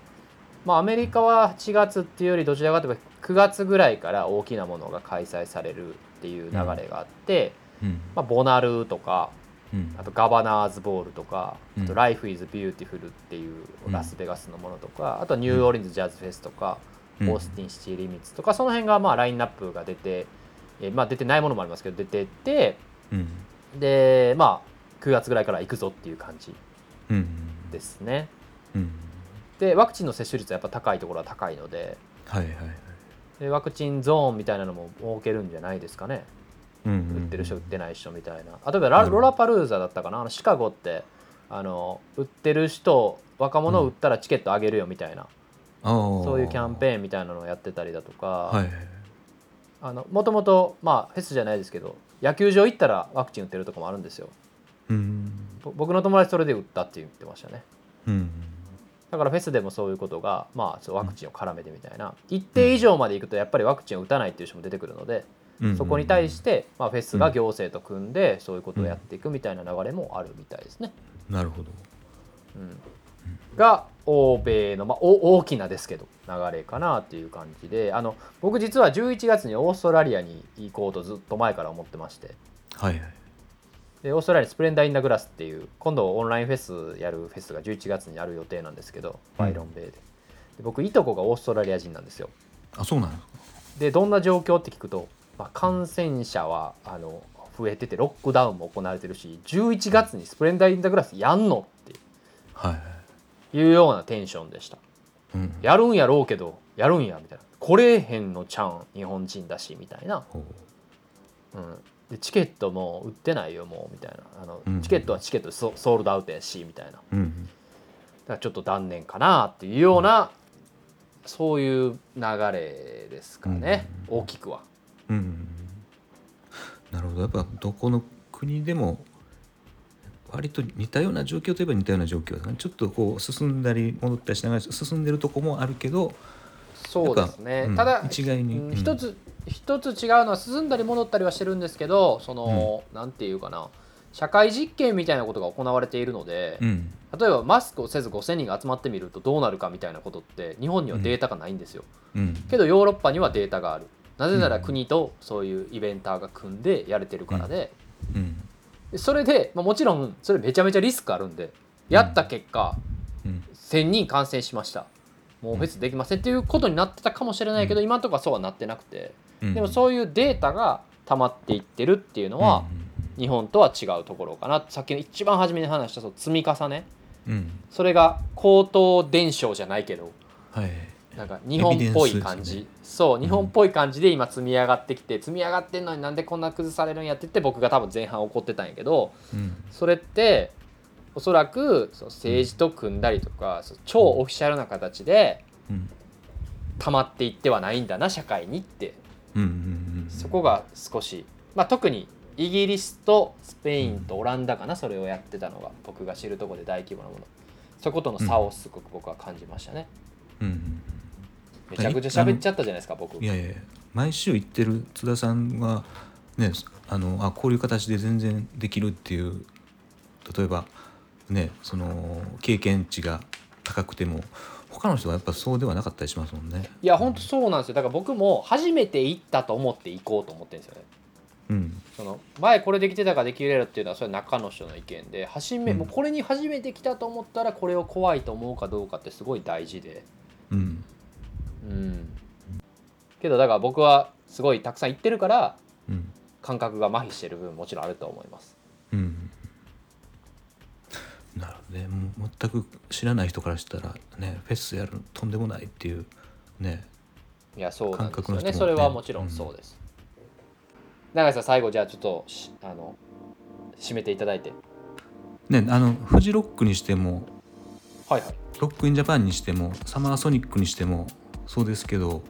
まあ、アメリカは8月っていうよりどちらかというと9月ぐらいから大きなものが開催されるっていう流れがあって、うん。まあ、ボナルとかうん。あとガバナーズボールとか、うん。あと Life is Beautiful っていうラスベガスのものとか、あとはニューオーリンズジャズフェスとか、うん。オースティンシティリミッツとかその辺がまあラインナップが出て、えーまあ、出てないものもありますけど出てってうん。でまあ9月ぐらいから行くぞっていう感じうん。ですね。うんでワクチンの接種率はやっぱ高いところは高いので。はいはいはい。でワクチンゾーンみたいなのも設けるんじゃないですかね。うんうん売ってる人売ってない人みたいな。例えばラロラパルーザだったかな？あのシカゴってあの売ってる人若者を売ったらチケットあげるよみたいな、そそういうキャンペーンみたいなのをやってたりだとか、はいはいあのもともとまあフェスじゃないですけど野球場行ったらワクチン打ってるとこもあるんですよ。うんぼ僕の友達それで打ったって言ってましたね。うんだからフェスでもそういうことが、まあ、ワクチンを絡めてみたいな。一定以上までいくとやっぱりワクチンを打たないっていう人も出てくるので、うん。そこに対して、まあ、フェスが行政と組んでそういうことをやっていくみたいな流れもあるみたいですね。なるほど。うん、が欧米の、まあ、お大きなですけど流れかなっていう感じであの僕実は11月にオーストラリアに行こうとずっと前から思ってまして。はいはいでオーストラリアにスプレンダー・イン・ダ・グラスっていう今度オンラインフェスやるフェスが11月にある予定なんですけどバイロンベイで。で僕いとこがオーストラリア人なんですよ。あそうなんですかでどんな状況って聞くと、まあ、感染者はあの増えててロックダウンも行われてるし11月にスプレンダー・イン・ダ・グラスやんのってはいうようなテンションでした。うん。やるんやろうけどやるんやみたいな。来れへんのちゃうん日本人だしみたいな、うん、でチケットも売ってないよもうみたいな。あの、うんチケットはチケットでソソールドアウトやしみたいな。だかうん。らちょっと断念かなっていうような、そういう流れですかね、大きくは。うんなるほど。やっぱどこの国でも割と似たような状況といえば似たような状況ですねちょっとこう進んだり戻ったりしながら進んでるとこもあるけどそうですね、ただ一概にうんうん。一つ一つ違うのは進んだり戻ったりはしてるんですけどその、なんていうかな。社会実験みたいなことが行われているので、うん。例えばマスクをせず5,000人が集まってみるとどうなるかみたいなことって日本にはデータがないんですよ、うん。けどヨーロッパにはデータがある。なぜなら国とそういうイベンターが組んでやれてるからで,うん。で、それで、まあ、もちろんそれめちゃめちゃリスクあるんでやった結果、うん。1,000人感染しました。もうフェスできませんっていうことになってたかもしれないけど、今のところはそうはなってなくて。うんでもそういうデータが溜まっていってるっていうのは、日本とは違うところかな。さっきの一番初めに話したその積み重ね。うん。うんそれが口頭伝承じゃないけどはい。なんか日本っぽい感じ、ですそう日本っぽい感じで今積み上がってきて積み上がってんのになんでこんな崩されるんやって言って僕が多分前半怒ってたんやけどうん。それっておそらくそう政治と組んだりとか超オフィシャルな形でうん。溜まっていってはないんだな社会にって。うんうんうんそこが少し、まあ、特にイギリスとスペインとオランダかなそれをやってたのが僕が知るところで大規模なもの。そことの差をすごく僕は感じましたね。うんうんめちゃくちゃ喋っちゃったじゃないですか僕。いやいやいや毎週行ってる津田さんはねあのあこういう形で全然できるっていう例えばねその経験値が高くても他の人はやっぱそうではなかったりしますもんね。いや本当そうなんですよ。だから僕も初めて行ったと思って行こうと思ってるんですよね。うん。その前これできてたかできれるっていうのはそれは中の人の意見で初め、うん。もうこれに初めて来たと思ったらこれを怖いと思うかどうかってすごい大事で。うん。うん。けどだから僕はすごいたくさん行ってるからうん。感覚が麻痺してる部分もちろんあると思います。うんなるほどね。もう全く知らない人からしたらねフェスやるのとんでもないっていうねいやそうなんですよね。ね。それはもちろんそうです、永井さん最後じゃあちょっとしあの締めていただいて。ねあのフジロックにしてもはいはい。ロックインジャパンにしてもサマーソニックにしてもそうですけど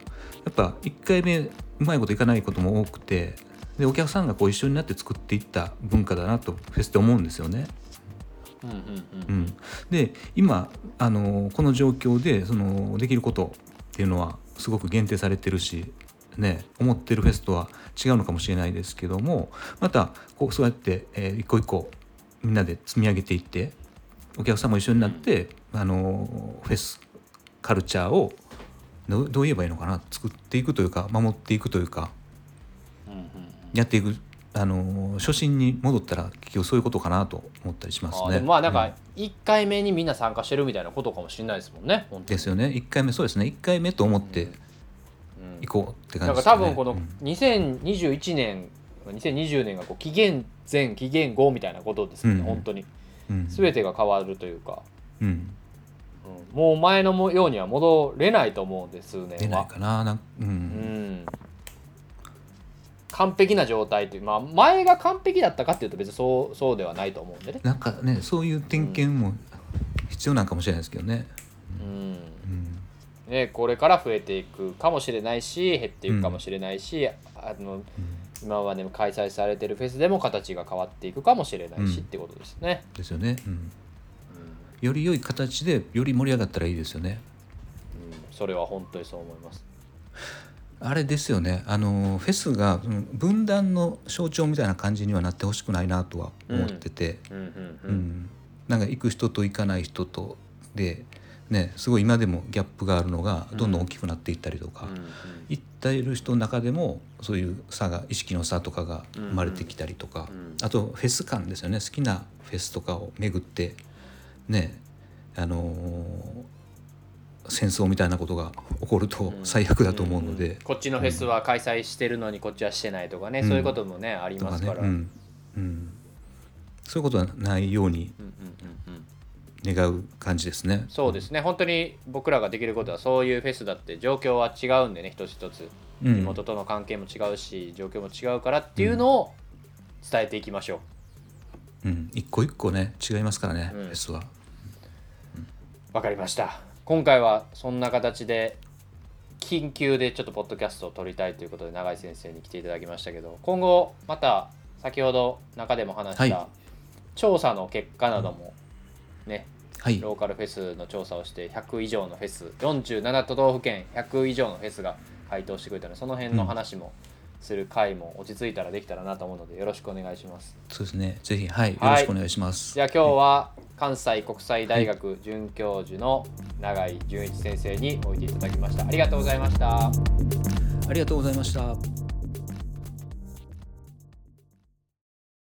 やっぱ1回目うまいこといかないことも多くてでお客さんがこう一緒になって作っていった文化だなとフェスって思うんですよね。うんうんううん。ん、で今あのこの状況でそのできることっていうのはすごく限定されてるし、ね、思ってるフェスとは違うのかもしれないですけどもまたこうそうやって、えー一個一個みんなで積み上げていってお客さんも一緒になって、あのフェスカルチャーをどうどう言えばいいのかな作っていくというか守っていくというかうんうんうん。やっていくあの初心に戻ったら結局そういうことかなと思ったりしますね。あまあなんうん。か1回目にみんな参加してるみたいなことかもしれないですもんねですよね。1回目そうですね。1回目と思ってうん。行こうって感じですよね多分この2021年2020年がこう紀元前紀元後みたいなことですよね、うん。本当に。うん。全てが変わるというか、うん、うん。もう前のもようには戻れないと思うんです数年は出ないかななんううんん完璧な状態というまあ前が完璧だったかっていうと別にそうそうではないと思うんでね。なんかねそういう点検も必要なんかもしれないですけどね、うん。うん。ね、これから増えていくかもしれないし減っていくかもしれないし、あの今まで開催されてるフェスでも形が変わっていくかもしれないし、うん。ってことですね。ですよね、うん、うん。より良い形でより盛り上がったらいいですよね。うん。それは本当にそう思います。あれですよね。あのフェスがうん分断の象徴みたいな感じにはなってほしくないなとは思ってて、なんか行く人と行かない人とでねすごい今でもギャップがあるのがどんどん大きくなっていったりとか、うんうん。行っている人の中でもそういう差が意識の差とかが生まれてきたりとか、うん。あとフェス感ですよね。好きなフェスとかを巡ってねあのー戦争みたいなことが起こると最悪だと思うので、ん。こっちのフェスは開催してるのにこっちはしてないとかね、うん。そういうこともねありますから。うん。うん、そういうことはないようにうんうんうんうん。願う感じですね。そうですね。本当に僕らができることはそういうフェスだって状況は違うんでね一つ一つ。うん。地元との関係も違うし状況も違うからっていうのを伝えていきましょう。うん、一個一個ね違いますからね、うん。フェスは。わかりました今回はそんな形で緊急でちょっとポッドキャストを撮りたいということで永井先生に来ていただきましたけど今後また先ほど中でも話した、はい調査の結果などもねはい、ローカルフェスの調査をして100以上のフェス47都道府県100以上のフェスが回答してくれたのでその辺の話もする回も落ち着いたらできたらなと思うのでよろしくお願いします。そうですね。ぜひはい、よはいろしくお願いします。じゃあ今日は関西国際大学准教授の永井純一先生においていただきました。ありがとうございました。ありがとうございました。